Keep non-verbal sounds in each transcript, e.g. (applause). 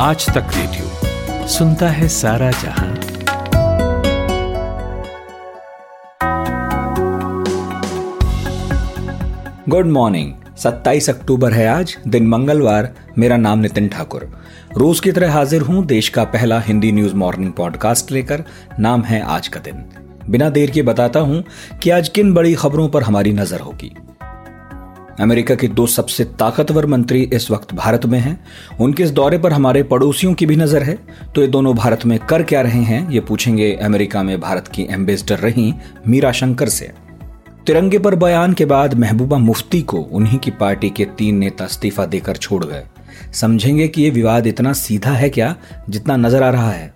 आज तक रेडियो सुनता है सारा जहाँ। गुड मॉर्निंग 27 अक्टूबर है आज, दिन मंगलवार। मेरा नाम नितिन ठाकुर। रोज की तरह हाजिर हूँ देश का पहला हिंदी न्यूज़ मॉर्निंग पॉडकास्ट लेकर। नाम है आज का दिन। बिना देर के बताता हूँ कि आज किन बड़ी खबरों पर हमारी नज़र होगी। अमेरिका के दो सबसे ताकतवर मंत्री इस वक्त भारत में हैं। उनके इस दौरे पर हमारे पड़ोसियों की भी नज़र है। तो ये दोनों भारत में कर क्या रहे हैं, ये पूछेंगे अमेरिका में भारत की एम्बेसडर रही मीरा शंकर से। तिरंगे पर बयान के बाद महबूबा मुफ्ती को उन्हीं की पार्टी के तीन नेता इस्तीफा देकर छोड़ गए। समझेंगे कि ये विवाद इतना सीधा है क्या, जितना नज़र आ रहा है।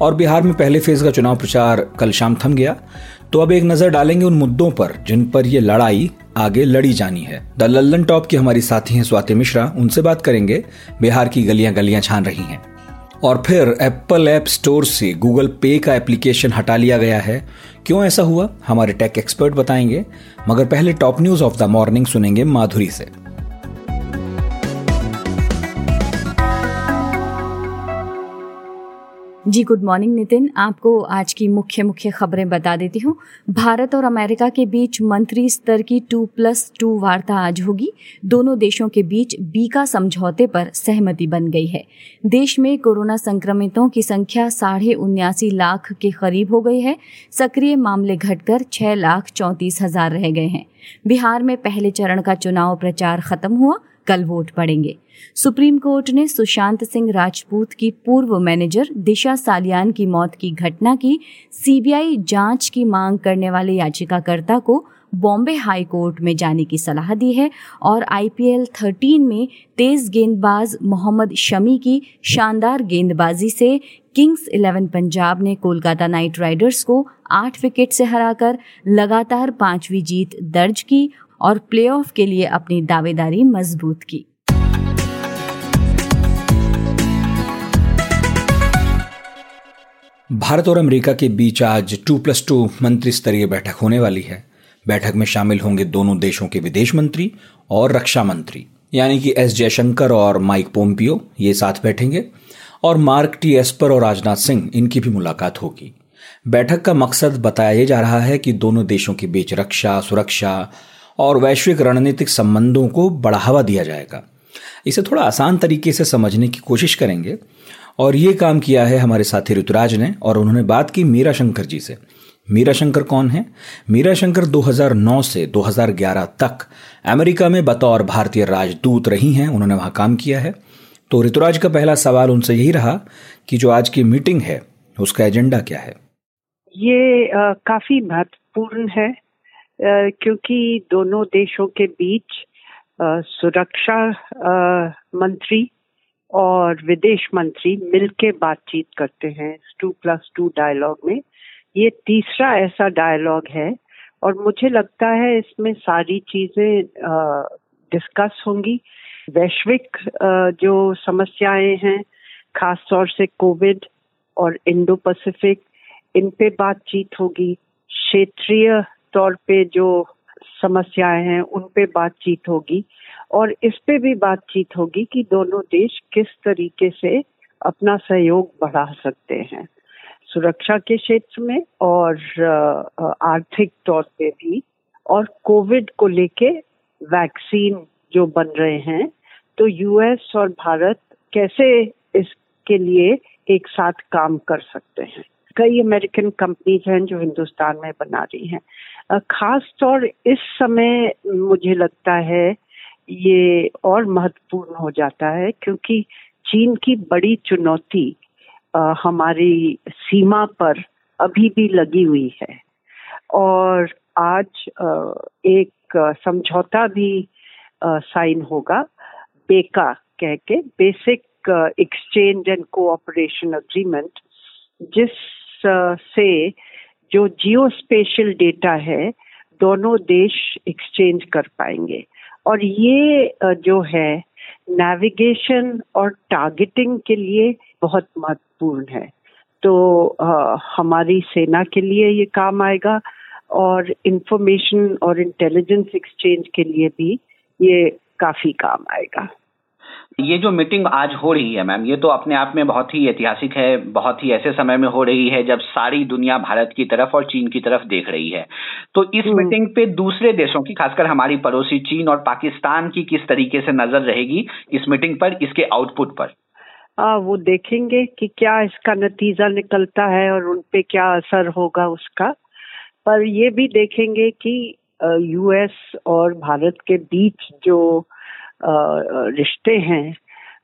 और बिहार में पहले फ़ेज़ का चुनाव प्रचार कल शाम थम गया। तो अब एक नज़र डालेंगे उन मुद्दों पर जिन पर ये लड़ाई आगे लड़ी जानी है। द लल्लन टॉप की हमारी साथी हैं स्वाति मिश्रा, उनसे बात करेंगे। बिहार की गलियाँ गलियाँ छान रही हैं। और फिर एप्पल ऐप स्टोर से गूगल पे का एप्लीकेशन हटा लिया गया है। क्यों ऐसा हुआ? हमारे टेक एक्सपर्ट बताएँगे। मगर पहले top news of the morning सुनेंगे माधुरी से। जी गुड मॉर्निंग नितिन। आपको आज की मुख्य मुख्य खबरें बता देती हूँ। भारत और अमेरिका के बीच मंत्री स्तर की टू प्लस टू वार्ता आज होगी। दोनों देशों के बीच बीका समझौते पर सहमति बन गई है। देश में कोरोना संक्रमितों की संख्या साढ़े उन्यासी लाख के करीब हो गई है। सक्रिय मामले घटकर छह लाख चौंतीस हज़ार रह गए हैं। बिहार में पहले चरण का चुनाव प्रचार खत्म हुआ। कल वोट पड़ेंगे। सुप्रीम कोर्ट ने सुशांत सिंह राजपूत की पूर्व मैनेजर दिशा सालियान की मौत की घटना की सीबीआई जाँच की मांग करने वाले याचिकाकर्ता को बॉम्बे हाई कोर्ट में जाने की सलाह दी है और आईपीएल 13 में तेज गेंदबाज मोहम्मद शमी की शानदार गेंदबाजी से किंग्स इलेवन पंजाब ने कोलकाता नाइट राइडर्स को आठ विकेट से हराकर लगातार पांचवी जीत दर्ज की और प्लेऑफ के लिए अपनी दावेदारी मज़बूत की। भारत और अमेरिका के बीच आज टू प्लस टू मंत्री स्तरीय बैठक होने वाली है। बैठक में शामिल होंगे दोनों देशों के विदेश मंत्री और रक्षा मंत्री। यानी कि एस जयशंकर और माइक पोम्पियो ये साथ बैठेंगे और मार्क टी एस्पर और राजनाथ सिंह इनकी भी मुलाकात होगी। बैठक का मकसद बताया जा रहा है कि दोनों देशों के बीच रक्षा, सुरक्षा और वैश्विक रणनीतिक संबंधों को बढ़ावा दिया जाएगा। इसे थोड़ा आसान तरीके से समझने की कोशिश करेंगे। और ये काम किया है हमारे साथी ऋतुराज ने और उन्होंने बात की मीरा शंकर जी से। मीरा शंकर कौन है? मीरा शंकर 2009 से 2011 तक अमेरिका में बतौर भारतीय राजदूत रही हैं उन्होंने वहाँ काम किया है। तो ऋतुराज का पहला सवाल उनसे यही रहा कि जो आज की मीटिंग है उसका एजेंडा क्या है? ये आ, काफ़ी महत्वपूर्ण है। क्योंकि दोनों देशों के बीच सुरक्षा मंत्री और विदेश मंत्री मिलके बातचीत करते हैं, टू प्लस टू डायलॉग में। ये तीसरा ऐसा डायलॉग है और मुझे लगता है इसमें सारी चीज़ें डिस्कस होंगी। वैश्विक जो समस्याएँ हैं, खास तौर से कोविड और इंडो पैसिफिक इन पे बातचीत होगी। क्षेत्रीय तौर पे जो समस्याएँ हैं, उन पे बातचीत होगी और इस पे भी बातचीत होगी कि दोनों देश किस तरीके से अपना सहयोग बढ़ा सकते हैं। सुरक्षा के क्षेत्र में और आर्थिक तौर पे भी और कोविड को लेके वैक्सीन जो बन रहे हैं तो यूएस और भारत कैसे इसके लिए एक साथ काम कर सकते हैं। कई अमेरिकन कंपनीज़ हैं जो हिंदुस्तान में बना रही हैं। खास तौर इस समय मुझे लगता है ये और महत्वपूर्ण हो जाता है क्योंकि चीन की बड़ी चुनौती हमारी सीमा पर अभी भी लगी हुई है। और आज एक समझौता भी साइन होगा, बेका कह के, basic exchange and cooperation agreement जिस से जो जियो स्पेशल डेटा है दोनों देश एक्सचेंज कर पाएँगे। और ये जो है नेविगेशन और टारगेटिंग के लिए बहुत महत्वपूर्ण है। तो आ, हमारी सेना के लिए ये काम आएगा और इंफॉर्मेशन और इंटेलिजेंस एक्सचेंज के लिए भी ये काफ़ी काम आएगा। ये जो मीटिंग आज हो रही है मैम ये तो अपने आप में बहुत ही ऐतिहासिक है बहुत ही ऐसे समय में हो रही है जब सारी दुनिया भारत की तरफ़ और चीन की तरफ़ देख रही है। तो इस मीटिंग हम्म। पे दूसरे देशों की खासकर हमारी पड़ोसी चीन और पाकिस्तान की किस तरीके से नज़र रहेगी इस मीटिंग पर इसके आउटपुट पर? आ, वो देखेंगे कि क्या इसका नतीजा निकलता है और उन पे क्या असर होगा उसका। पर ये भी देखेंगे कि यूएस और भारत के बीच जो रिश्ते हैं,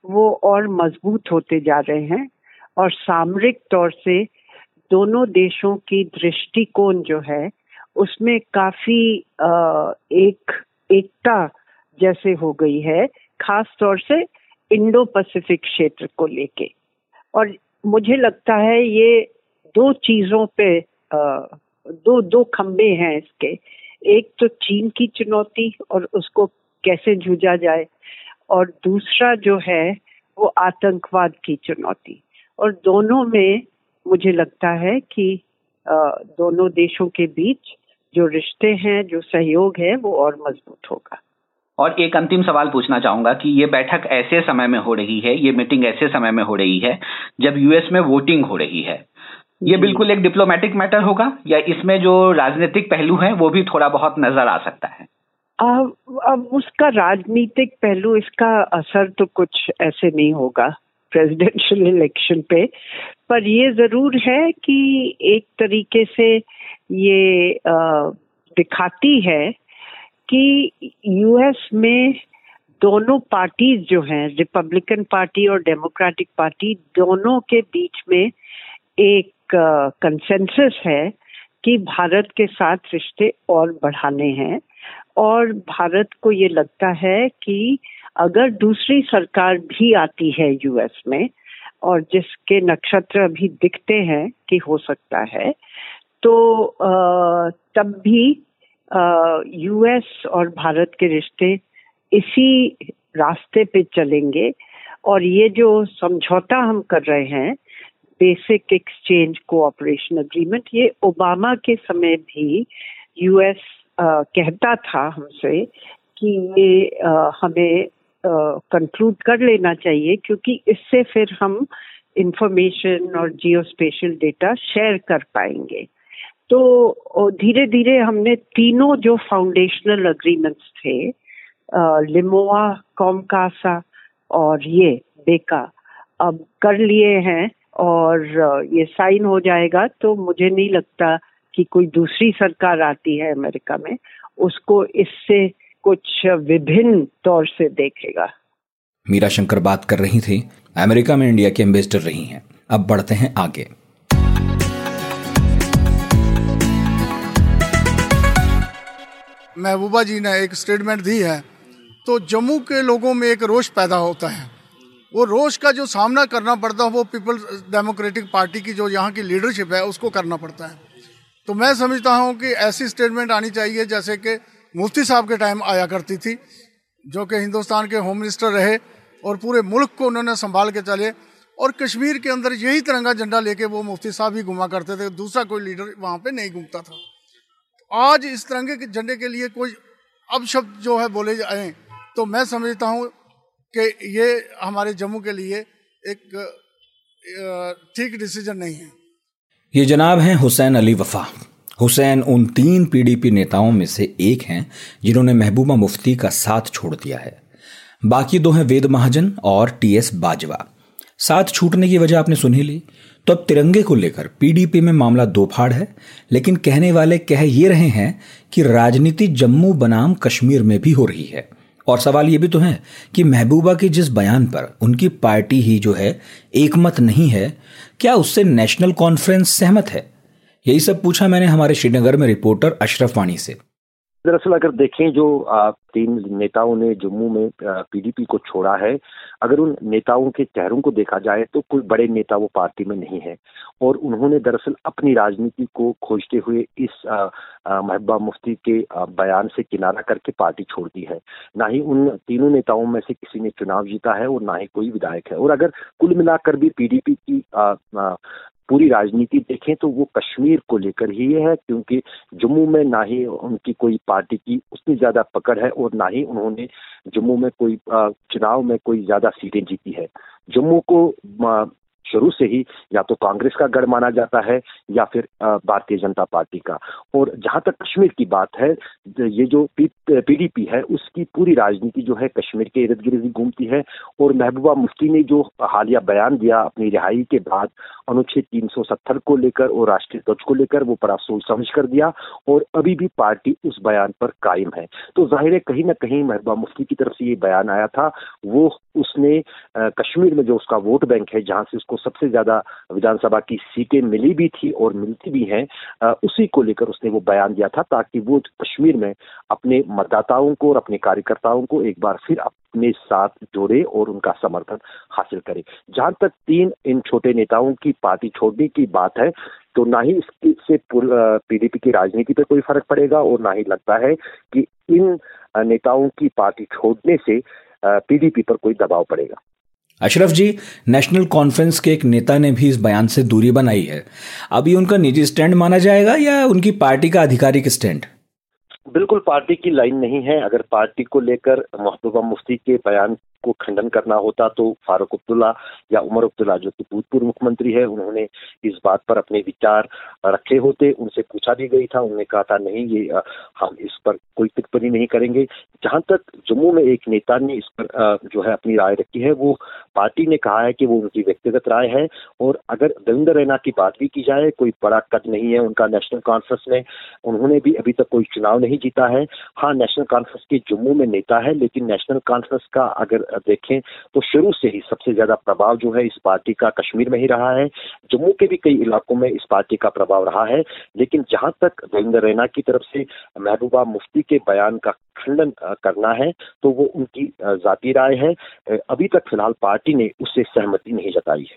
वो और मज़बूत होते जा रहे हैं और सामरिक तौर से दोनों देशों की दृष्टिकोण जो है, उसमें काफ़ी एक, एकता जैसे हो गई है, खास तौर से इंडो पैसिफिक क्षेत्र को लेके। और मुझे लगता है ये दो चीज़ों पे दो दो खंबे हैं इसके। एक तो चीन की चुनौती और उसको कैसे जूझा जाए? और दूसरा जो है वो आतंकवाद की चुनौती। और दोनों में मुझे लगता है कि दोनों देशों के बीच जो रिश्ते हैं जो सहयोग है वो और मज़बूत होगा। और एक अंतिम सवाल पूछना चाहूँगा कि ये बैठक ऐसे समय में हो रही है ये मीटिंग ऐसे समय में हो रही है जब यूएस में वोटिंग हो रही है। ये बिल्कुल एक डिप्लोमेटिक मैटर होगा या इसमें जो राजनीतिक पहलू है वो भी थोड़ा बहुत नज़र आ सकता है? अब अब उसका राजनीतिक पहलू इसका असर तो कुछ ऐसे नहीं होगा प्रेसिडेंशियल इलेक्शन पे। पर ये ज़रूर है कि एक तरीके से ये आ, दिखाती है कि यूएस में दोनों पार्टीज़ जो हैं रिपब्लिकन पार्टी और डेमोक्रेटिक पार्टी दोनों के बीच में एक कंसेंसस है कि भारत के साथ रिश्ते और बढ़ाने हैं। और भारत को ये लगता है कि अगर दूसरी सरकार भी आती है यूएस में और जिसके नक्षत्र अभी दिखते हैं कि हो सकता है तो तब भी यूएस और भारत के रिश्ते इसी रास्ते पे चलेंगे। और ये जो समझौता हम कर रहे हैं बेसिक एक्सचेंज कोऑपरेशन अग्रीमेंट ये ओबामा के समय भी यूएस कहता था हमसे कि ये हमें कंक्लूड कर लेना चाहिए क्योंकि इससे फिर हम इंफॉर्मेशन और जियो स्पेशल डेटा शेयर कर पाएँगे। तो धीरे धीरे हमने तीनों जो फाउंडेशनल अग्रीमेंट्स थे लिमोआ कॉमकासा और ये बेका अब कर लिए हैं और ये साइन हो जाएगा तो मुझे नहीं लगता कि कोई दूसरी सरकार आती है अमेरिका में उसको इससे कुछ विभिन्न तौर से देखेगा। मीरा शंकर बात कर रही थी अमेरिका में इंडिया के एम्बेसडर रही हैं। अब बढ़ते हैं आगे। महबूबा जी ने एक स्टेटमेंट दी है तो जम्मू के लोगों में एक रोष पैदा होता है। वो रोष का जो सामना करना पड़ता है वो पीपल्स डेमोक्रेटिक पार्टी की जो यहाँ की लीडरशिप है उसको करना पड़ता है। तो मैं समझता हूँ कि ऐसी स्टेटमेंट आनी चाहिए जैसे कि मुफ्ती साहब के टाइम आया करती थी, जो कि हिंदुस्तान के होम मिनिस्टर रहे और पूरे मुल्क को उन्होंने संभाल के चले और कश्मीर के अंदर यही तिरंगा झंडा लेके वो मुफ्ती साहब ही घुमा करते थे, दूसरा कोई लीडर वहाँ पे नहीं घूमता था। आज इस तिरंगे के झंडे के लिए कोई अब शब्द जो है बोले जाए तो मैं समझता हूँ कि ये हमारे जम्मू के लिए एक ठीक डिसीज़न नहीं है। ये जनाब हैं हुसैन अली वफा। हुसैन उन तीन पीडीपी नेताओं में से एक हैं जिन्होंने महबूबा मुफ्ती का साथ छोड़ दिया है। बाकी दो हैं वेद महाजन और टीएस बाजवा। साथ छूटने की वजह आपने सुनी ली। तो अब तिरंगे को लेकर पीडीपी में मामला दो फाड़ है, लेकिन कहने वाले कह ये रहे हैं कि राजनीति जम्मू बनाम कश्मीर में भी हो रही है। और सवाल ये भी तो है कि महबूबा के जिस बयान पर उनकी पार्टी ही जो है एकमत नहीं है, क्या उससे नेशनल कॉन्फ्रेंस सहमत है? यही सब पूछा मैंने हमारे श्रीनगर में रिपोर्टर अशरफ वाणी से। दरअसल अगर देखें जो तीन नेताओं ने जम्मू में पीडीपी को छोड़ा है अगर उन नेताओं के चेहरों को देखा जाए तो कोई बड़े नेता वो पार्टी में नहीं है। और उन्होंने दरअसल अपनी राजनीति को खोजते हुए इस महबा मुफ्ती के बयान से किनारा करके पार्टी छोड़ दी है। ना ही उन तीनों नेताओं में से किसी ने चुनाव जीता है और ना ही कोई विधायक है। और अगर कुल मिलाकर भी पीडीपी की पूरी राजनीति देखें तो वो कश्मीर को लेकर ही है, क्योंकि जम्मू में ना ही उनकी कोई पार्टी की उतनी ज़्यादा पकड़ है और ना ही उन्होंने जम्मू में कोई चुनाव में कोई ज़्यादा सीटें जीती है। जम्मू को शुरू से ही या तो कांग्रेस का गढ़ माना जाता है या फिर भारतीय जनता पार्टी का। और जहाँ तक कश्मीर की बात है, ये जो पीडीपी है, उसकी पूरी राजनीति जो है कश्मीर के इर्द गिर्द घूमती है। और महबूबा मुफ्ती ने जो हालिया बयान दिया अपनी रिहाई के बाद, अनुच्छेद 370 को लेकर और राष्ट्रीय ध्वज को लेकर, वो बड़ा सोच समझ कर दिया और अभी भी पार्टी उस बयान पर कायम है। तो ज़ाहिर है, कहीं ना कहीं महबूबा मुफ्ती की तरफ़ से ये बयान आया था। वो उसने कश्मीर में जो उसका वोट बैंक है, जहाँ से उसको सबसे ज़्यादा विधानसभा की सीटें मिली भी थी और मिलती भी हैं उसी को लेकर उसने वो बयान दिया था ताकि वो कश्मीर में अपने मतदाताओं को और अपने कार्यकर्ताओं को एक बार फिर अपने साथ जोड़े और उनका समर्थन हासिल करे। जहाँ तक तीन इन छोटे नेताओं की पार्टी छोड़ने की बात है तो ना ही इससे पीडीपी की राजनीति पर कोई फ़र्क पड़ेगा और ना ही लगता है कि इन नेताओं की पार्टी छोड़ने से पीडीपी पर कोई दबाव पड़ेगा। अशरफ जी नेशनल कॉन्फ्रेंस के एक नेता ने भी इस बयान से दूरी बनाई है। अभी उनका निजी स्टैंड माना जाएगा या उनकी पार्टी का आधिकारिक स्टैंड बिल्कुल पार्टी की लाइन नहीं है। अगर पार्टी को लेकर महबूबा मुफ्ती के बयान को खंडन करना होता तो फारूक अब्दुल्ला या उमर अब्दुल्ला, जो कि भूतपूर्व मुख्यमंत्री है, उन्होंने इस बात पर अपने विचार रखे होते। उनसे पूछा भी गई था। उन्होंने कहा था, नहीं, ये हम इस पर कोई टिप्पणी नहीं करेंगे। जहाँ तक जम्मू में एक नेता ने इस पर जो है अपनी राय रखी है, वो पार्टी ने कहा है कि वो उनकी व्यक्तिगत राय है। और अगर देवेंद्र रैना की बात भी की जाए, कोई बड़ा कद नहीं है उनका नेशनल कॉन्फ्रेंस में। उन्होंने भी अभी तक कोई चुनाव नहीं जीता है। हाँ नेशनल कॉन्फ्रेंस के जम्मू में नेता है, लेकिन नेशनल कॉन्फ्रेंस का अगर देखें तो शुरू से ही सबसे ज़्यादा प्रभाव जो है इस पार्टी का कश्मीर में ही रहा है। जम्मू के भी कई इलाकों में इस पार्टी का प्रभाव रहा है, लेकिन जहाँ तक देवेंद्र रैना की तरफ़ से महबूबा मुफ्ती के बयान का खंडन करना है तो वो उनकी जाती राय है। अभी तक फ़िलहाल पार्टी ने उससे सहमति नहीं जताई है।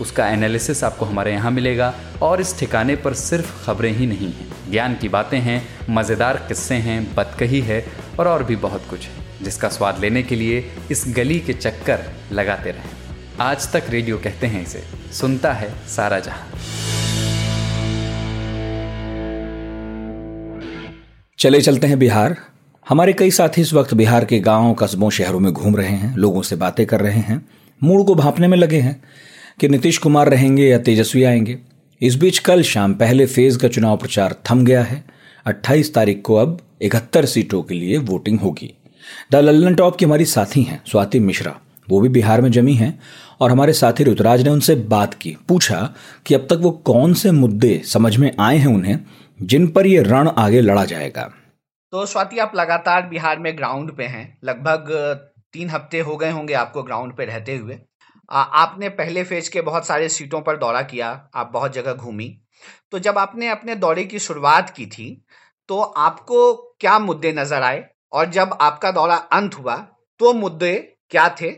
उसका एनालिसिस आपको हमारे यहाँ मिलेगा। और इस ठिकाने पर सिर्फ़ खबरें ही नहीं हैं। ज्ञान की बातें हैं, मज़ेदार किस्से हैं बतकही है और और भी बहुत कुछ है, जिसका स्वाद लेने के लिए इस गली के चक्कर लगाते रहें। आज तक रेडियो कहते हैं इसे, सुनता है सारा जहाँ। चले चलते हैं बिहार। हमारे कई साथी इस वक्त बिहार के गाँवों, कस्बों, शहरों में घूम रहे हैं, लोगों से बातें कर रहे हैं, मूड को भापने में लगे हैं। कि नीतीश कुमार रहेंगे या तेजस्वी आएँगे। इस बीच कल शाम पहले फ़ेज़ का चुनाव प्रचार थम गया है। 28 तारीख को अब इकहत्तर सीटों के लिए वोटिंग होगी। द लल्लन टॉप की हमारी साथी हैं, स्वाति मिश्रा। वो भी बिहार में जमी हैं और हमारे साथी ऋतुराज ने उनसे बात की, पूछा कि अब तक वो कौन से मुद्दे समझ में आए हैं उन्हें, जिन पर ये रण आगे लड़ा जाएगा। तो स्वाति, आप लगातार बिहार में ग्राउंड पे हैं। लगभग तीन हफ़्ते हो गए होंगे आपको ग्राउंड पे रहते हुए। आपने पहले फ़ेज़ के बहुत सारे सीटों पर दौरा किया, आप बहुत जगह घूमी। तो जब आपने अपने दौरे की शुरुआत की थी तो आपको क्या मुद्दे नज़र आए? और जब आपका दौरा अंत हुआ तो मुद्दे क्या थे?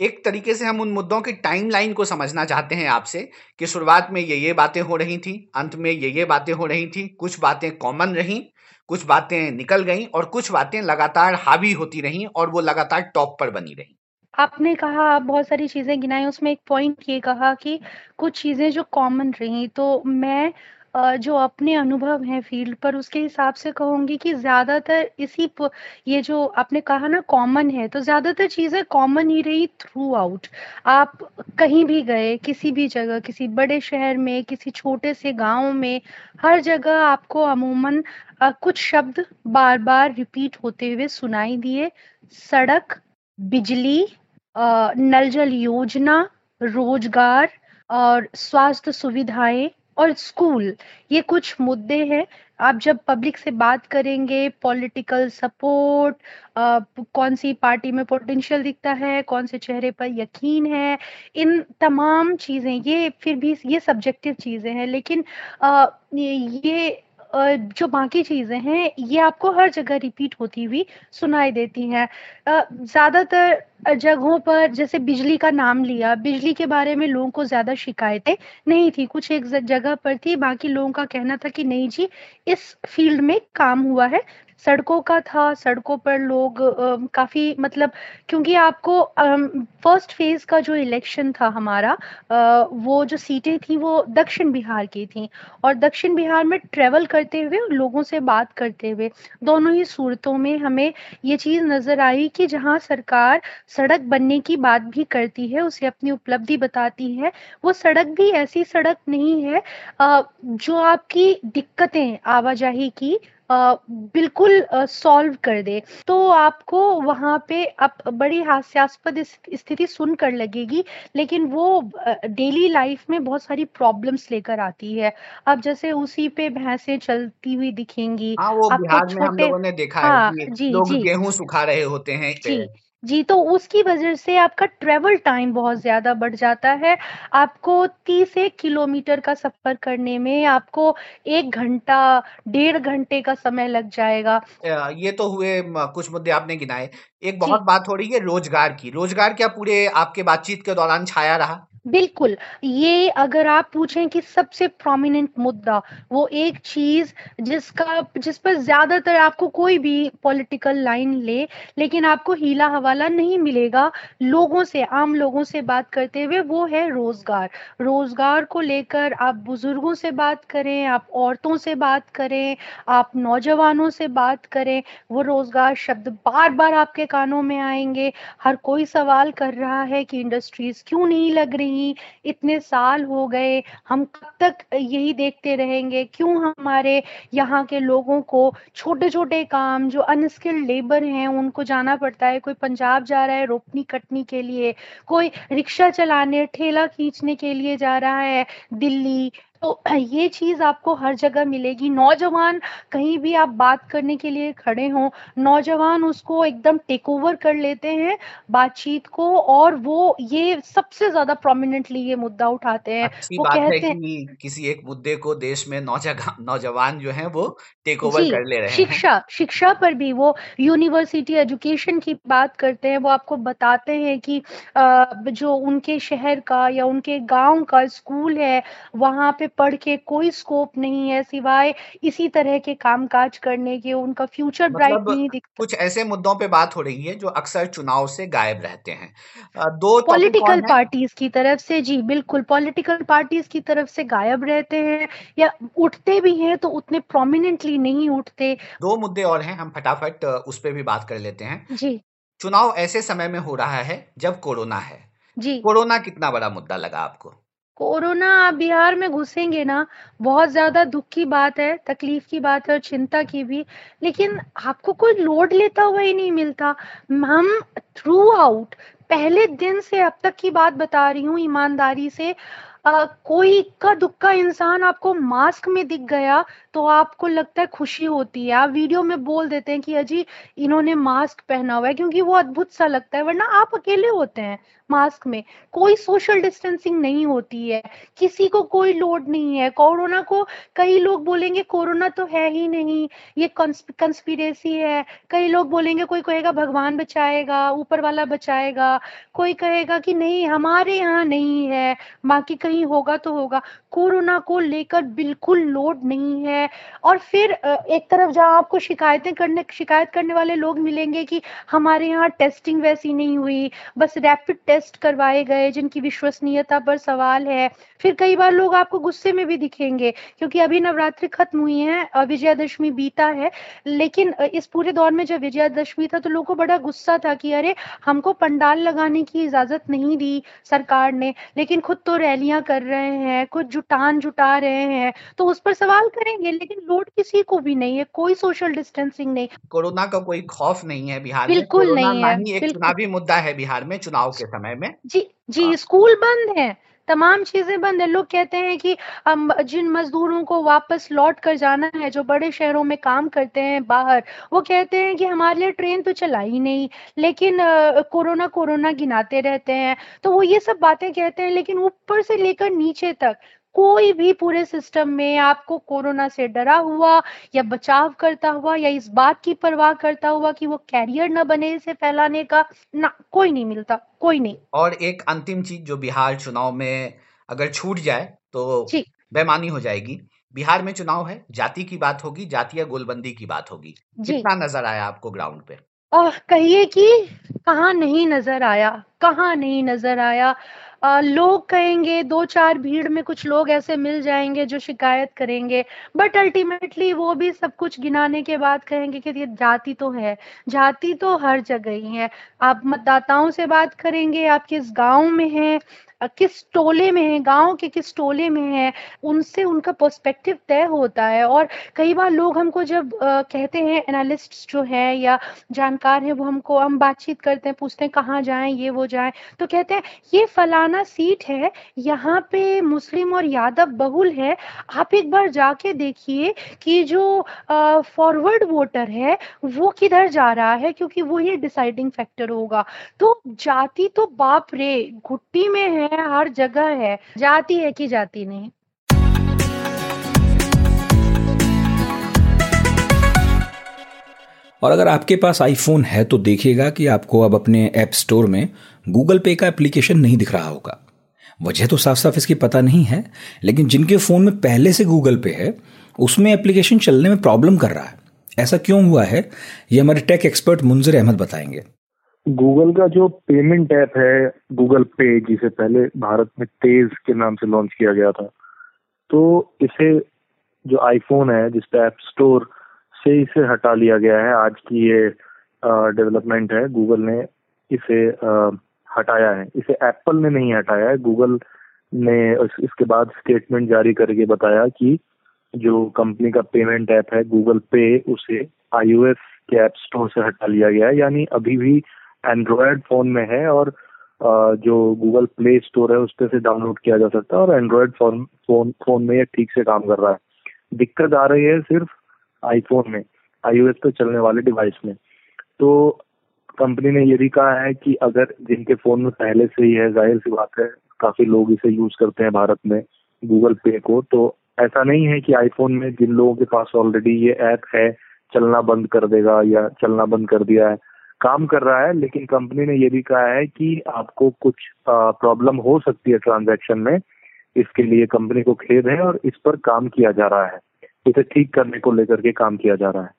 एक तरीके से हम उन मुद्दों की टाइमलाइन को समझना चाहते हैं आपसे कि शुरुआत में ये ये बातें हो रही थी, अंत में ये ये बातें हो रही थी, कुछ बातें कॉमन रहीं, कुछ बातें निकल गईं और कुछ बातें लगातार हावी होती रहीं और वो लगातार टॉप पर बनी रहीं। आपने कहा, आप बहुत सारी चीज़ें गिनाई, उसमें एक पॉइंट ये कहा कि कुछ चीज़ें जो कॉमन रही तो मैं जो अपने अनुभव हैं फ़ील्ड पर, उसके हिसाब से कहूँगी कि ज़्यादातर इसी ये जो आपने कहा ना कॉमन है तो ज़्यादातर चीज़ें कॉमन ही रही थ्रू आउट आप कहीं भी गए, किसी भी जगह, किसी बड़े शहर में, किसी छोटे से गाँव में, हर जगह आपको अमूमन कुछ शब्द बार बार रिपीट होते हुए सुनाई दिए। सड़क, बिजली नल जल योजना रोज़गार और स्वास्थ्य सुविधाएँ और स्कूल ये कुछ मुद्दे हैं। आप जब पब्लिक से बात करेंगे पॉलिटिकल सपोर्ट कौन सी पार्टी में पोटेंशियल दिखता है कौन से चेहरे पर यकीन है इन तमाम चीज़ें ये फिर भी ये सब्जेक्टिव चीज़ें हैं। लेकिन आ, ये जो बाकी चीज़ें हैं, ये आपको हर जगह रिपीट होती हुई सुनाई देती हैं। ज़्यादातर जगहों पर जैसे बिजली का नाम लिया, बिजली के बारे में लोगों को ज़्यादा शिकायतें नहीं थी। कुछ एक जगह पर थी, बाकी लोगों का कहना था कि, नहीं जी, इस फ़ील्ड में काम हुआ है सड़कों का था सड़कों पर लोग काफ़ी मतलब क्योंकि आपको फ़र्स्ट फ़ेज़ का जो इलेक्शन था हमारा आ, वो जो सीटें थी वो दक्षिण बिहार की थी और दक्षिण बिहार में ट्रेवल करते हुए लोगों से बात करते हुए दोनों ही सूरतों में हमें ये चीज़ नज़र आई कि जहाँ सरकार सड़क बनने की बात भी करती है उसे अपनी उपलब्धि बताती है वो सड़क भी ऐसी सड़क नहीं है जो आपकी दिक्कतें आवाजाही की बिल्कुल सॉल्व कर दे तो आपको वहाँ पे आप बड़ी हास्यास्पद स्थिति सुनकर लगेगी लेकिन वो डेली लाइफ में बहुत सारी प्रॉब्लम्स लेकर आती है। अब जैसे उसी पे भैंसे चलती हुई दिखेंगी हाँ वो बिहार में हम लोगों ने देखा हाँ, है कि जी, लोग जी, गेहूँ सुखा रहे होते हैं जी। जी तो उसकी वजह से आपका ट्रेवल टाइम बहुत ज़्यादा बढ़ जाता है। आपको तीस एक किलोमीटर का सफ़र करने में आपको एक घंटा डेढ़ घंटे का समय लग जाएगा। ये तो हुए कुछ मुद्दे आपने गिनाए। एक बहुत बात हो रही है रोज़गार की। रोज़गार क्या पूरे आपके बातचीत के दौरान छाया रहा? बिल्कुल, ये अगर आप पूछें कि सबसे प्रोमिनेंट मुद्दा, वो एक चीज़ जिसका, जिस पर ज़्यादातर आपको कोई भी पॉलिटिकल लाइन ले, लेकिन आपको हीला हवाला नहीं मिलेगा, लोगों से, आम लोगों से बात करते हुए, वो है रोज़गार। रोज़गार को लेकर आप बुज़ुर्गों से बात करें, आप औरतों से बात करें, आप नौजवानों से बात करें, वो रोज़गार शब्द बार बार आपके कानों में आएँगे। हर कोई सवाल कर रहा है कि इंडस्ट्रीज़ क्यों नहीं लग रही नहीं इतने साल हो गए, हम कब तक यही देखते रहेंगे? क्यों हमारे यहाँ के लोगों को छोटे छोटे काम, जो अनस्किल्ड लेबर हैं, उनको जाना पड़ता है? कोई पंजाब जा रहा है रोपनी कटनी के लिए, कोई रिक्शा चलाने, ठेला खींचने के लिए जा रहा है, दिल्ली तो (clears throat) ये चीज़ आपको हर जगह मिलेगी। नौजवान कहीं भी आप बात करने के लिए खड़े हो नौजवान उसको एकदम टेक ओवर कर लेते हैं बातचीत को और वो ये सबसे ज़्यादा प्रोमिनेंटली ये मुद्दा उठाते हैं। वो कहते हैं कि किसी एक मुद्दे को देश में नौजवान नौजवान जो है वो टेक ओवर कर ले रहे हैं। शिक्षा शिक्षा पर भी वो यूनिवर्सिटी एजुकेशन की बात करते हैं वो आपको बताते हैं कि जो उनके शहर का या उनके गाँव का स्कूल है वहाँ पे पढ़ के कोई स्कोप नहीं है सिवाय इसी तरह के काम काज करने के उनका फ्यूचर मतलब ब्राइट नहीं दिखता कुछ ऐसे मुद्दों पे बात हो रही है जो अक्सर चुनाव से गायब रहते हैं। दो पॉलिटिकल पार्टीज़ की तरफ़ से जी बिल्कुल पॉलिटिकल पार्टीज़ की तरफ़ से गायब रहते हैं या उठते भी हैं तो उतने प्रोमिनेंटली नहीं उठते। दो मुद्दे और हैं हम फटाफट उस पर भी बात कर लेते हैं। जी। चुनाव ऐसे समय में हो रहा है जब कोरोना है। जी। कोरोना कितना बड़ा मुद्दा लगा आपको? कोरोना बिहार में घुसेंगे ना बहुत ज़्यादा दुख की बात है तकलीफ़ की बात है और चिंता की भी लेकिन आपको कोई लोड लेता हुआ ही नहीं मिलता। हम थ्रू आउट पहले दिन से अब तक की बात बता रही हूँ ईमानदारी से आ, कोई इक्का दुक्का इंसान आपको मास्क में दिख गया तो आपको लगता है खुशी होती है? आप वीडियो में बोल देते हैं कि, अजी, इन्होंने मास्क पहना हुआ है, क्योंकि वो अद्भुत सा लगता है, वरना आप अकेले होते हैं मास्क में। कोई सोशल डिस्टेंसिंग नहीं होती है, किसी को कोई लोड नहीं है। कोरोना को कई लोग बोलेंगे, कोरोना तो है ही नहीं, ये कंस्पिरेसी है। कई लोग बोलेंगे, कोई कहेगा भगवान बचाएगा, ऊपर वाला बचाएगा। कोई कहेगा कि, नहीं, हमारे यहाँ नहीं है, बाकी कहीं होगा तो होगा। कोरोना को लेकर बिल्कुल लोड नहीं है। और फिर एक तरफ़ जहाँ आपको शिकायतें करने, शिकायत करने वाले लोग मिलेंगे कि हमारे यहाँ टेस्टिंग वैसी नहीं हुई, बस रैपिड टेस्ट करवाए गए जिनकी विश्वसनीयता पर सवाल है। फिर कई बार लोग आपको गुस्से में भी दिखेंगे, क्योंकि अभी नवरात्रि खत्म हुई है विजयादशमी बीता है, लेकिन इस पूरे दौर में जब विजयादशमी था तो लोगों को बड़ा गुस्सा था कि अरे, हमको पंडाल लगाने की इजाज़त नहीं दी सरकार ने, लेकिन खुद तो रैलियाँ कर रहे हैं, खुद जुटान जुटा रहे हैं तो उस पर सवाल करेंगे। लेकिन लोड किसी को भी नहीं है कोई सोशल डिस्टेंसिंग नहीं। कोरोना का कोई खौफ नहीं है बिहार बिल्कुल नहीं है एक चुनावी मुद्दा है बिहार में चुनाव के समय में। जी जी हाँ। स्कूल बंद है तमाम चीज़ें बंद है। लोग कहते हैं कि हम जिन मजदूरों को वापस लौट कर जाना है जो बड़े शहरों में काम करते हैं बाहर वो कहते हैं कि हमारे लिए ट्रेन तो चला ही नहीं लेकिन कोरोना कोरोना गिनाते रहते हैं। तो वो ये सब बातें कहते हैं लेकिन ऊपर से लेकर नीचे तक कोई भी पूरे सिस्टम में आपको कोरोना से डरा हुआ या बचाव करता हुआ या इस बात की परवाह करता हुआ कि वो कैरियर न बने इसे फैलाने का ना कोई नहीं मिलता कोई नहीं। और एक अंतिम चीज़ जो बिहार चुनाव में अगर छूट जाए तो बेमानी हो जाएगी। बिहार में चुनाव है जाति की बात होगी जातीय गोलबंदी की बात होगी। कितना नज़र आया आपको ग्राउंड पे? कहिए कि कहा नहीं नज़र आया कहा नहीं नज़र आया। आ, लोग कहेंगे दो चार भीड़ में कुछ लोग ऐसे मिल जाएँगे जो शिकायत करेंगे बट अल्टीमेटली वो भी सब कुछ गिनाने के बाद कहेंगे कि ये जाति तो है जाति तो हर जगह ही है। आप मतदाताओं से बात करेंगे आप किस गाँव में हैं किस टोले में है गाँव के किस टोले में है उनसे उनका पर्सपेक्टिव तय होता है। और कई बार लोग हमको जब आ, कहते हैं एनालिस्ट जो है या जानकार है वो हमको हम बातचीत करते हैं पूछते हैं कहाँ जाएँ ये वो जाएँ तो कहते हैं ये फलाना सीट है यहाँ पे मुस्लिम और यादव बहुल है आप एक बार जाके देखिए कि जो फॉरवर्ड वोटर है वो किधर जा रहा है क्योंकि वो ही डिसाइडिंग फैक्टर होगा। तो जाति तो बाप रे घुट्टी में है है, हर जगह है, जाति है कि जाति नहीं। और अगर आपके पास आईफोन है तो देखिएगा कि आपको अब अपने ऐप स्टोर में गूगल पे का एप्लीकेशन नहीं दिख रहा होगा। वजह तो साफ़ साफ़ इसकी पता नहीं है, लेकिन जिनके फ़ोन में पहले से गूगल पे है, उसमें एप्लीकेशन चलने में प्रॉब्लम कर रहा है। ऐसा क्यों हुआ है, ये हमारे टेक एक्सपर्ट मुंजर अहमद बताएँगे। गूगल का जो पेमेंट ऐप है गूगल पे जिसे पहले भारत में तेज के नाम से लॉन्च किया गया था तो इसे जो आईफोन है जिस पे ऐप स्टोर से इसे हटा लिया गया है आज की ये डेवलपमेंट है गूगल ने इसे आ, हटाया है। इसे एप्पल ने नहीं हटाया है गूगल ने इसके बाद स्टेटमेंट जारी करके बताया कि जो कंपनी का पेमेंट ऐप है गूगल पे उसे आईओएस के ऐप स्टोर से हटा लिया गया है। यानी अभी भी एंड्रॉयड फ़ोन में है और जो गूगल प्ले स्टोर है, उस पर से डाउनलोड किया जा सकता है और एंड्रॉयड फ़ोन फ़ोन फ़ोन में ये ठीक से काम कर रहा है। दिक्कत आ रही है सिर्फ़ आईफोन में आईओएस पे चलने वाले डिवाइस में। तो कंपनी ने ये भी कहा है कि अगर जिनके फ़ोन में पहले से ही है, ज़ाहिर सी बात है, काफ़ी लोग इसे यूज़ करते हैं भारत में गूगल पे को तो ऐसा नहीं है कि आईफोन में जिन लोगों के पास ऑलरेडी ये ऐप है, चलना बंद कर देगा या चलना बंद कर दिया है काम कर रहा है लेकिन कंपनी ने ये भी कहा है कि आपको कुछ प्रॉब्लम हो सकती है ट्रांजैक्शन में इसके लिए कंपनी को खेद है और इस पर काम किया जा रहा है। इसे ठीक करने को लेकर के काम किया जा रहा है।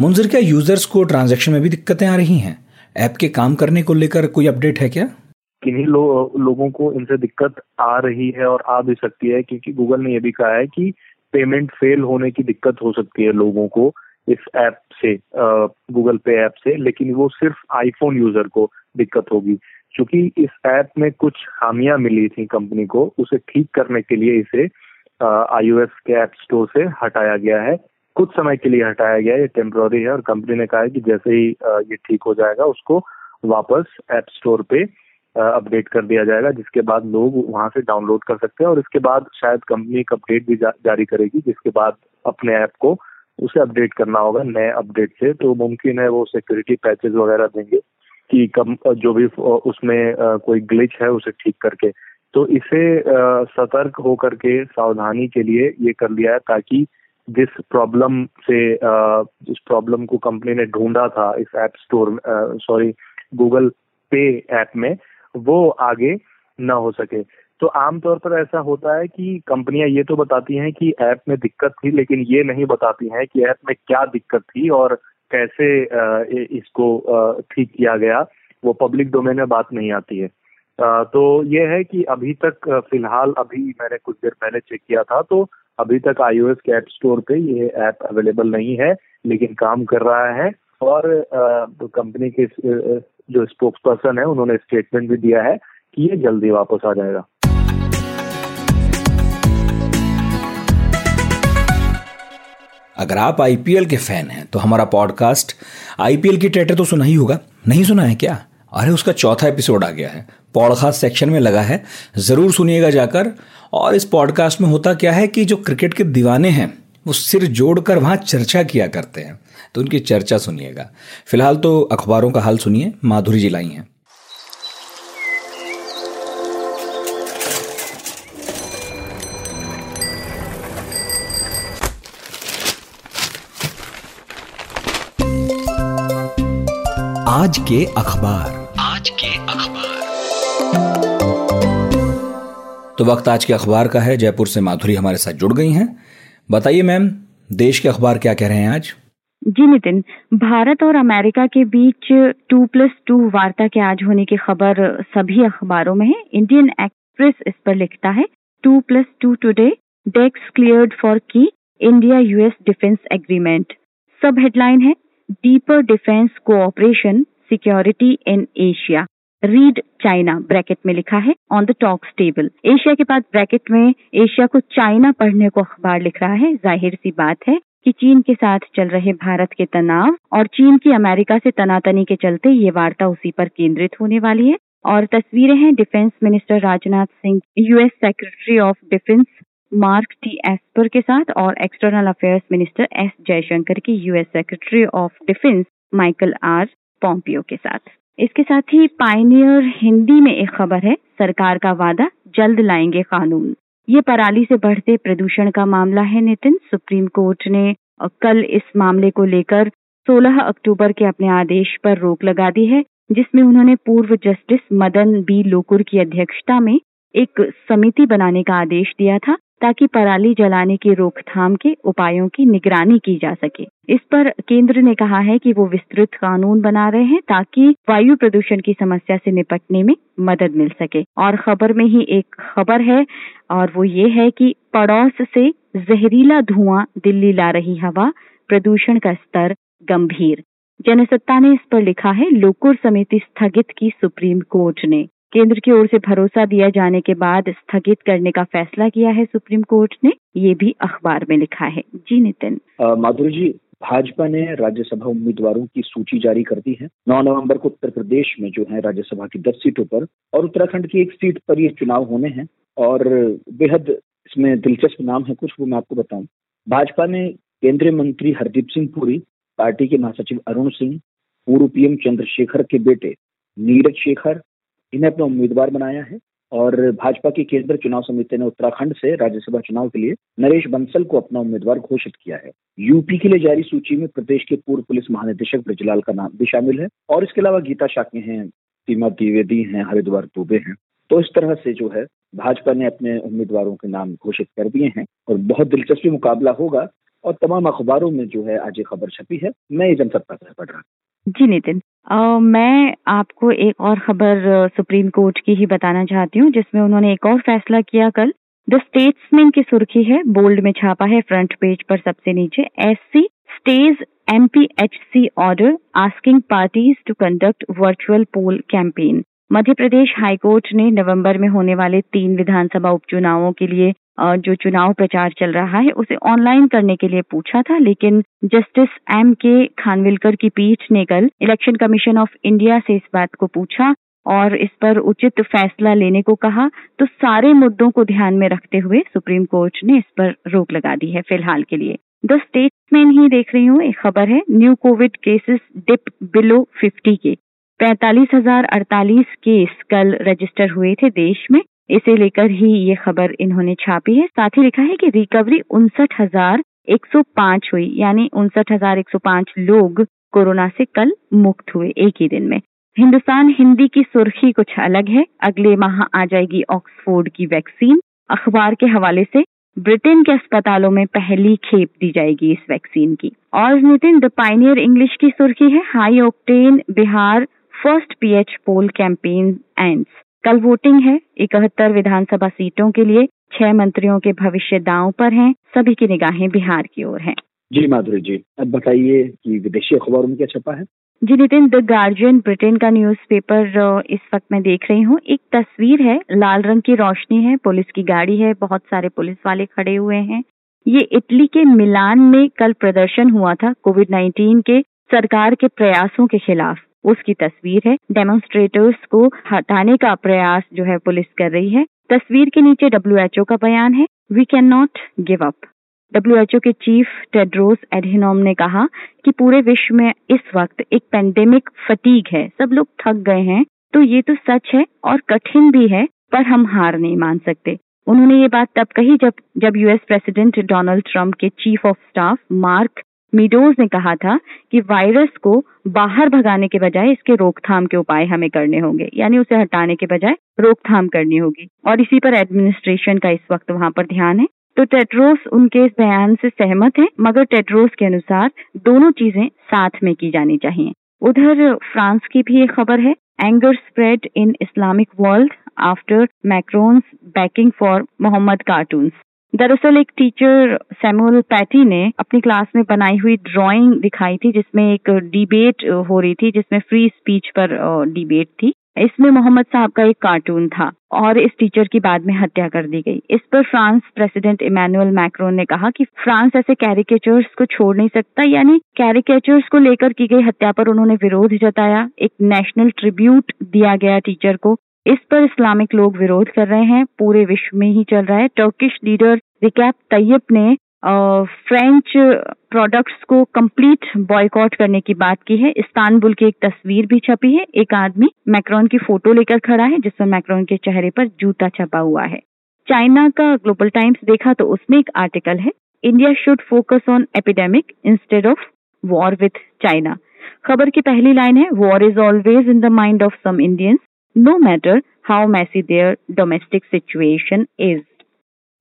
मुंजर क्या यूज़र्स को ट्रांजैक्शन में भी दिक्कतें आ रही हैं? ऐप के काम करने को लेकर कोई अपडेट है क्या? किन्हीं लो, लोगों को इनसे दिक्कत आ रही है और आ भी सकती है क्योंकि गूगल ने यह भी कहा है कि पेमेंट फेल होने की दिक्कत हो सकती है लोगों को। इस ऐप से गूगल पे ऐप से लेकिन वो सिर्फ़ आईफोन यूज़र को दिक्कत होगी। क्योंकि इस ऐप में कुछ खामियाँ मिली थी कंपनी को उसे ठीक करने के लिए इसे आईओएस के ऐप स्टोर से हटाया गया है। कुछ समय के लिए हटाया गया ये टेम्प्रोरी है और कंपनी ने कहा है कि जैसे ही ये ठीक हो जाएगा उसको वापस ऐप स्टोर पे अपडेट कर दिया जाएगा जिसके बाद लोग वहाँ से डाउनलोड कर सकते हैं और इसके बाद शायद कंपनी एक अपडेट भी जा, जारी करेगी जिसके बाद अपने ऐप को उसे अपडेट करना होगा नए अपडेट से। तो मुमकिन है वो सिक्योरिटी पैचेज वगैरह देंगे कि कम, जो भी, उसमें कोई ग्लिच है उसे ठीक करके। तो इसे सतर्क होकर के, सावधानी के लिए ये कर लिया है ताकि जिस प्रॉब्लम से जिस प्रॉब्लम को कंपनी ने ढूंढा था इस app store sorry Google Pay app में, वो आगे न हो सके। तो आमतौर पर ऐसा होता है कि कंपनियाँ ये तो बताती हैं कि ऐप में दिक्कत थी, लेकिन ये नहीं बताती हैं कि ऐप में क्या दिक्कत थी और कैसे इसको ठीक किया गया। वो पब्लिक डोमेन में बात नहीं आती है। तो ये है कि अभी तक फ़िलहाल अभी मैंने कुछ देर पहले चेक किया था तो अभी तक आईओएस के ऐप स्टोर पे ये ऐप अवेलेबल नहीं है, लेकिन काम कर रहा है और तो कंपनी के जो स्पोक्स पर्सन है, उन्होंने स्टेटमेंट भी दिया है कि ये जल्दी वापस आ जाएगा। अगर आप आईपीएल के फ़ैन हैं तो हमारा पॉडकास्ट आईपीएल की टेटर तो सुना ही होगा। नहीं सुना है क्या? अरे, उसका चौथा एपिसोड आ गया है। पॉडकास्ट सेक्शन में लगा है। ज़रूर सुनिएगा जाकर। और इस पॉडकास्ट में होता क्या है कि जो क्रिकेट के दीवाने हैं, वो सिर जोड़कर वहाँ चर्चा किया करते हैं। तो उनकी चर्चा सुनिएगा। फ़िलहाल तो अखबारों का हाल सुनिए। माधुरी जी लाई हैं। आज के अखबार। आज के अखबार। तो वक्त आज के अखबार का है। जयपुर से माधुरी हमारे साथ जुड़ गई हैं। बताइए मैम देश के अखबार क्या कह रहे हैं आज? जी नितिन भारत और अमेरिका के बीच टू प्लस टू वार्ता के आज होने की खबर सभी अखबारों में है। इंडियन एक्सप्रेस इस पर लिखता है two plus two today decks cleared for key India US defence agreement. सब हेडलाइन है deeper defence cooperation security in Asia read China bracket में लिखा है on the talks table Asia के बाद ब्रैकेट में एशिया को चाइना पढ़ने को अखबार लिख रहा है। ज़ाहिर सी बात है कि चीन के साथ चल रहे भारत के तनाव और चीन की अमेरिका से तनातनी के चलते ये वार्ता उसी पर केंद्रित होने वाली है। और तस्वीरें हैं defence minister Rajnath Singh US secretary of defence Mark T Esper के साथ और external affairs minister S Jaishankar की US secretary of defence Michael R Pompeo के साथ। इसके साथ ही पाइनियर हिंदी में एक खबर है, सरकार का वादा, जल्द लाएँगे कानून। ये पराली से बढ़ते प्रदूषण का मामला है नितिन। सुप्रीम कोर्ट ने कल इस मामले को लेकर 16 अक्टूबर के अपने आदेश पर रोक लगा दी है, जिसमें उन्होंने पूर्व जस्टिस मदन बी लोकुर की अध्यक्षता में एक समिति बनाने का आदेश दिया था। ताकि पराली जलाने की रोकथाम के उपायों की निगरानी की जा सके। इस पर केंद्र ने कहा है कि वो विस्तृत कानून बना रहे हैं ताकि वायु प्रदूषण की समस्या से निपटने में मदद मिल सके। और खबर में ही एक खबर है, और वो ये है कि पड़ोस से जहरीला धुआँ दिल्ली ला रही हवा, प्रदूषण का स्तर गंभीर। जनसत्ता ने इस पर लिखा है, लोकुर समिति स्थगित की सुप्रीम कोर्ट ने। केंद्र की ओर से भरोसा दिया जाने के बाद स्थगित करने का फैसला किया है सुप्रीम कोर्ट ने, ये भी अखबार में लिखा है। जी नितिन। माधुरी जी भाजपा ने राज्यसभा उम्मीदवारों की सूची जारी कर दी है। 9 नवंबर को उत्तर प्रदेश में जो है राज्यसभा की 10 सीटों पर और उत्तराखंड की एक सीट पर ये चुनाव होने हैं और बेहद इसमें दिलचस्प नाम है कुछ, वो मैं आपको बताऊँ। भाजपा ने केंद्रीय मंत्री हरदीप सिंह पुरी, पार्टी के महासचिव अरुण सिंह, पूर्व पीएम चंद्रशेखर के बेटे नीरज शेखर इन्हें अपना उम्मीदवार बनाया है और भाजपा की केंद्र चुनाव समिति ने उत्तराखंड से राज्यसभा चुनाव के लिए नरेश बंसल को अपना उम्मीदवार घोषित किया है। यूपी के लिए जारी सूची में प्रदेश के पूर्व पुलिस महानिदेशक ब्रजलाल का नाम भी शामिल है और इसके अलावा गीता शाके हैं, सीमा द्विवेदी हैं, हरिद्वार दुबे हैं। तो इस तरह से जो है, भाजपा ने अपने उम्मीदवारों के नाम घोषित कर दिए हैं और बहुत दिलचस्पी मुकाबला होगा और तमाम अखबारों में जो है आज ये खबर छपी है। मैं ये जनसत्ता से पढ़ रहा जी नितिन मैं आपको एक और खबर सुप्रीम कोर्ट की ही बताना चाहती हूँ, जिसमें उन्होंने एक और फैसला किया कल। द स्टेट्समैन की सुर्खी है, बोल्ड में छापा है, फ्रंट पेज पर सबसे नीचे। S C, stays M P H C order asking parties to conduct virtual poll campaign Madhya Pradesh high court ने नवंबर में होने वाले तीन विधानसभा उपचुनावों के लिए जो चुनाव प्रचार चल रहा है, उसे ऑनलाइन करने के लिए पूछा था, लेकिन जस्टिस एम के खानविलकर की पीठ ने कल इलेक्शन कमीशन ऑफ़ इंडिया से इस बात को पूछा और इस पर उचित फैसला लेने को कहा। तो सारे मुद्दों को ध्यान में रखते हुए सुप्रीम कोर्ट ने इस पर रोक लगा दी है फ़िलहाल के लिए। द स्टेट्समैन ही देख रही हूँ, एक खबर है new COVID cases dip below 50 के। पैंतालीस हज़ार अड़तालीस केस कल रजिस्टर हुए थे देश में। इसे लेकर ही ये खबर इन्होंने छापी है। साथ ही लिखा है कि रिकवरी उनसठ हज़ार एक सौ पाँच हुई, यानी उनसठ हज़ार एक सौ पाँच लोग कोरोना से कल मुक्त हुए एक ही दिन में। हिंदुस्तान हिंदी की सुर्खी कुछ अलग है। अगले माह आ जाएगी ऑक्सफोर्ड की वैक्सीन। अखबार के हवाले से ब्रिटेन के अस्पतालों में पहली खेप दी जाएगी इस वैक्सीन की। और नितिन, द पाइनियर इंग्लिश की सुर्खी है। High octane Bihar first PH poll campaign ends. कल वोटिंग है। इकहत्तर विधानसभा सीटों के लिए छह मंत्रियों के भविष्य दांव पर हैं। सभी की निगाहें बिहार की ओर हैं। जी माधुरी जी अब बताइए कि विदेशी अखबारों में क्या छपा है? जी नितिन द गार्जियन ब्रिटेन का न्यूज़पेपर इस वक्त मैं देख रही हूँ। एक तस्वीर है लाल रंग की रोशनी है पुलिस की गाड़ी है बहुत सारे पुलिस वाले खड़े हुए हैं। ये इटली के मिलान में कल प्रदर्शन हुआ था कोविड नाइन्टीन के सरकार के प्रयासों के खिलाफ। उसकी तस्वीर है। डेमोन्स्ट्रेटर्स को हटाने का प्रयास जो है पुलिस कर रही है। तस्वीर के नीचे डब्ल्यू का बयान है। We can not give up W के चीफ टेड्रोस एडहिनोम ने कहा कि पूरे विश्व में इस वक्त एक पेंडेमिक फटीक है। सब लोग थक गए हैं। तो ये तो सच है और कठिन भी है, पर हम हार नहीं मान सकते। उन्होंने ये बात तब कही जब जब यूएस प्रेसिडेंट डोनाल्ड ट्रंप के chief of staff Mark Meadows ने कहा था कि वायरस को बाहर भगाने के बजाय इसके रोकथाम के उपाय हमें करने होंगे, यानी उसे हटाने के बजाय रोकथाम करनी होगी। और इसी पर एडमिनिस्ट्रेशन का इस वक्त वहाँ पर ध्यान है। तो टेट्रोस उनके इस बयान से सहमत है, मगर टेट्रोस के अनुसार दोनों चीज़ें साथ में की जानी चाहिए। उधर फ्रांस की भी एक खबर है, anger spread in Islamic world after Macron's backing for Mohammed cartoons. दरअसल एक टीचर सैमुअल पैटी ने अपनी क्लास में बनाई हुई ड्राइंग दिखाई थी, जिसमें एक डिबेट हो रही थी, जिसमें फ्री स्पीच पर डिबेट थी। इसमें मोहम्मद साहब का एक कार्टून था और इस टीचर की बाद में हत्या कर दी गई। इस पर फ्रांस प्रेसिडेंट इमैनुअल मैक्रोन ने कहा कि फ्रांस ऐसे कैरिकेचर्स को छोड़ नहीं सकता, यानी कैरिकेचर्स को लेकर की गई हत्या पर उन्होंने विरोध जताया। एक नेशनल ट्रिब्यूट दिया गया टीचर को। इस पर इस्लामिक लोग विरोध कर रहे हैं, पूरे विश्व में ही चल रहा है। टर्किश लीडर रिकैप तैयब ने फ्रेंच प्रोडक्ट्स को कंप्लीट बॉयकॉट करने की बात की है। इस्तानबुल की एक तस्वीर भी छपी है। एक आदमी मैक्रोन की फ़ोटो लेकर खड़ा है, जिसमें मैक्रोन के चेहरे पर जूता छपा हुआ है। चाइना का ग्लोबल टाइम्स देखा तो उसमें एक आर्टिकल है। India should focus on epidemic instead of war with China खबर की पहली लाइन है war is always in the mind of some Indians no matter how messy their domestic situation is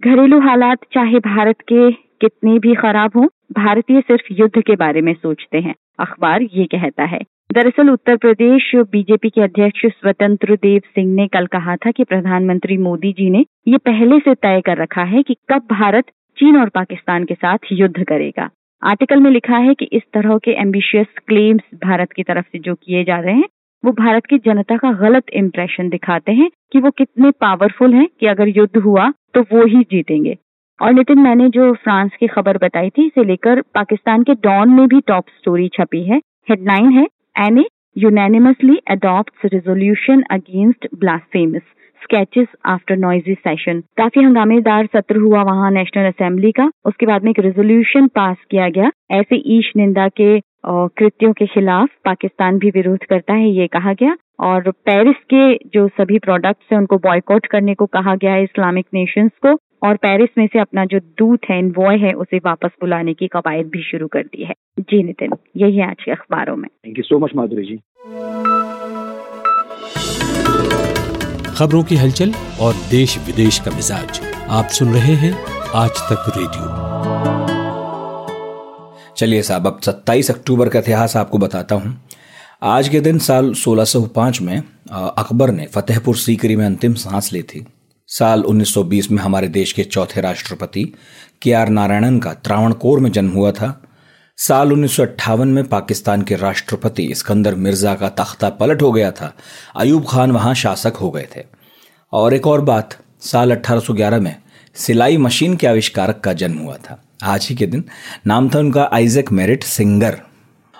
घरेलू हालात, चाहे भारत के कितने भी खराब हों, भारतीय सिर्फ़ युद्ध के बारे में सोचते हैं। अखबार ये कहता है, दरअसल उत्तर प्रदेश बीजेपी के अध्यक्ष स्वतंत्र देव सिंह ने कल कहा था कि प्रधानमंत्री मोदी जी ने ये पहले से तय कर रखा है कि कब भारत चीन और पाकिस्तान के साथ युद्ध करेगा। आर्टिकल में लिखा है कि इस तरह के एम्बिशियस क्लेम्स भारत की तरफ़ से जो किए जा रहे हैं वो भारत की जनता का गलत इम्प्रेशन दिखाते हैं कि वो कितने पावरफुल हैं कि अगर युद्ध हुआ तो वो ही जीतेंगे। और नितिन, मैंने जो फ्रांस की खबर बताई थी, इसे लेकर पाकिस्तान के डॉन में भी टॉप स्टोरी छपी है। हेडलाइन है N A unanimously adopt resolution against blasphemous sketches after noisy session काफ़ी हंगामेदार सत्र हुआ वहाँ नेशनल असेंबली का। उसके बाद में एक रेजोल्यूशन पास किया गया। ऐसे ईश निंदा के कृत्यों के खिलाफ पाकिस्तान भी विरोध करता है ये कहा गया। और पेरिस के जो सभी प्रोडक्ट्स हैं उनको बॉयकॉट करने को कहा गया है इस्लामिक नेशंस को। और पेरिस में से अपना जो दूत है इन्वॉय है उसे वापस बुलाने की कवायद भी शुरू कर दी है। जी नितिन यही है आज के अखबारों में। Thank you so much Madhuri ji. खबरों की हलचल और देश विदेश का मिजाज आप सुन रहे हैं आज तक रेडियो। चलिए साहब, अब 27 अक्टूबर का इतिहास आपको बताता हूँ। आज के दिन साल 1605 में अकबर ने फतेहपुर सीकरी में अंतिम सांस ली थी। साल 1920 में हमारे देश के चौथे राष्ट्रपति के आर नारायणन का त्रावणकोर में जन्म हुआ था। साल उन्नीस सौ अट्ठावन में पाकिस्तान के राष्ट्रपति सिकंदर मिर्ज़ा का तख्ता पलट हो गया था। अयूब खान वहाँ शासक हो गए थे। और एक और बात, साल 1811 में सिलाई मशीन के आविष्कारक का जन्म हुआ था। आज ही के दिन। नाम था उनका आइजक मेरिट सिंगर।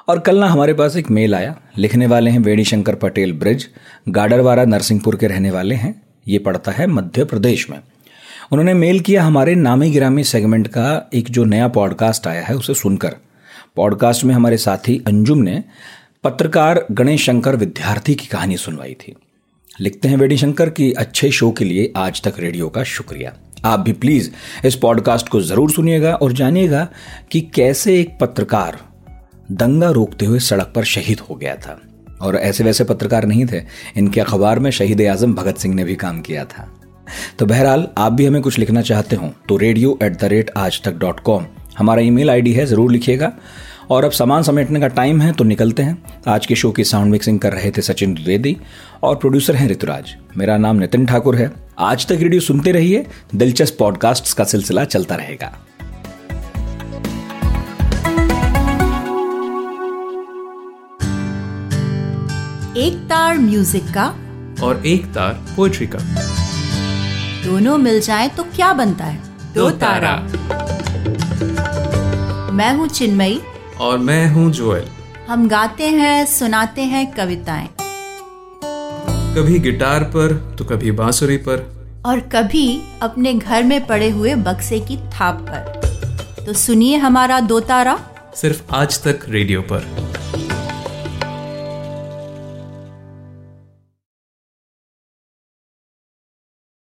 और कल ना हमारे पास एक मेल आया। लिखने वाले हैं वेणीशंकर पटेल ब्रिज। गाडरवारा नरसिंहपुर के रहने वाले हैं। ये पड़ता है मध्य प्रदेश में। उन्होंने मेल किया हमारे नामी गिरामी सेगमेंट का एक जो नया पॉडकास्ट आया है उसे सुनकर। पॉडकास्ट में हमारे साथी अंजुम ने पत्रकार गणेश शंकर विद्यार्थी की कहानी सुनवाई थी। लिखते हैं वेडी शंकर की अच्छे शो के लिए आज तक रेडियो का शुक्रिया। आप भी प्लीज़ इस पॉडकास्ट को ज़रूर सुनिएगा और जानिएगा कि कैसे एक पत्रकार दंगा रोकते हुए सड़क पर शहीद हो गया था। और ऐसे वैसे पत्रकार नहीं थे, इनके अखबार में शहीद आज़म भगत सिंह ने भी काम किया था। तो बहरहाल, आप भी हमें कुछ लिखना चाहते हो तो radio at the rate Aaj Tak dot com हमारा ईमेल आईडी है, ज़रूर लिखिएगा। और अब सामान समेटने का टाइम है तो निकलते हैं। आज के शो की साउंड मिक्सिंग कर रहे थे सचिन द्विवेदी और प्रोड्यूसर हैं ऋतुराज। मेरा नाम नितिन ठाकुर है। आज तक रेडियो सुनते रहिए। दिलचस्प पॉडकास्ट का सिलसिला चलता रहेगा। एक तार म्यूज़िक का और एक तार पोएट्री का। दोनों मिल जाए तो क्या बनता है? दो तारा। मैं हूँ चिन्मयी। और मैं हूँ जोएल। हम गाते हैं सुनाते हैं कविताएँ। कभी गिटार पर तो कभी बांसुरी पर। और कभी अपने घर में पड़े हुए बक्से की थाप पर। तो सुनिए हमारा दो तारा। सिर्फ़ आज तक रेडियो पर।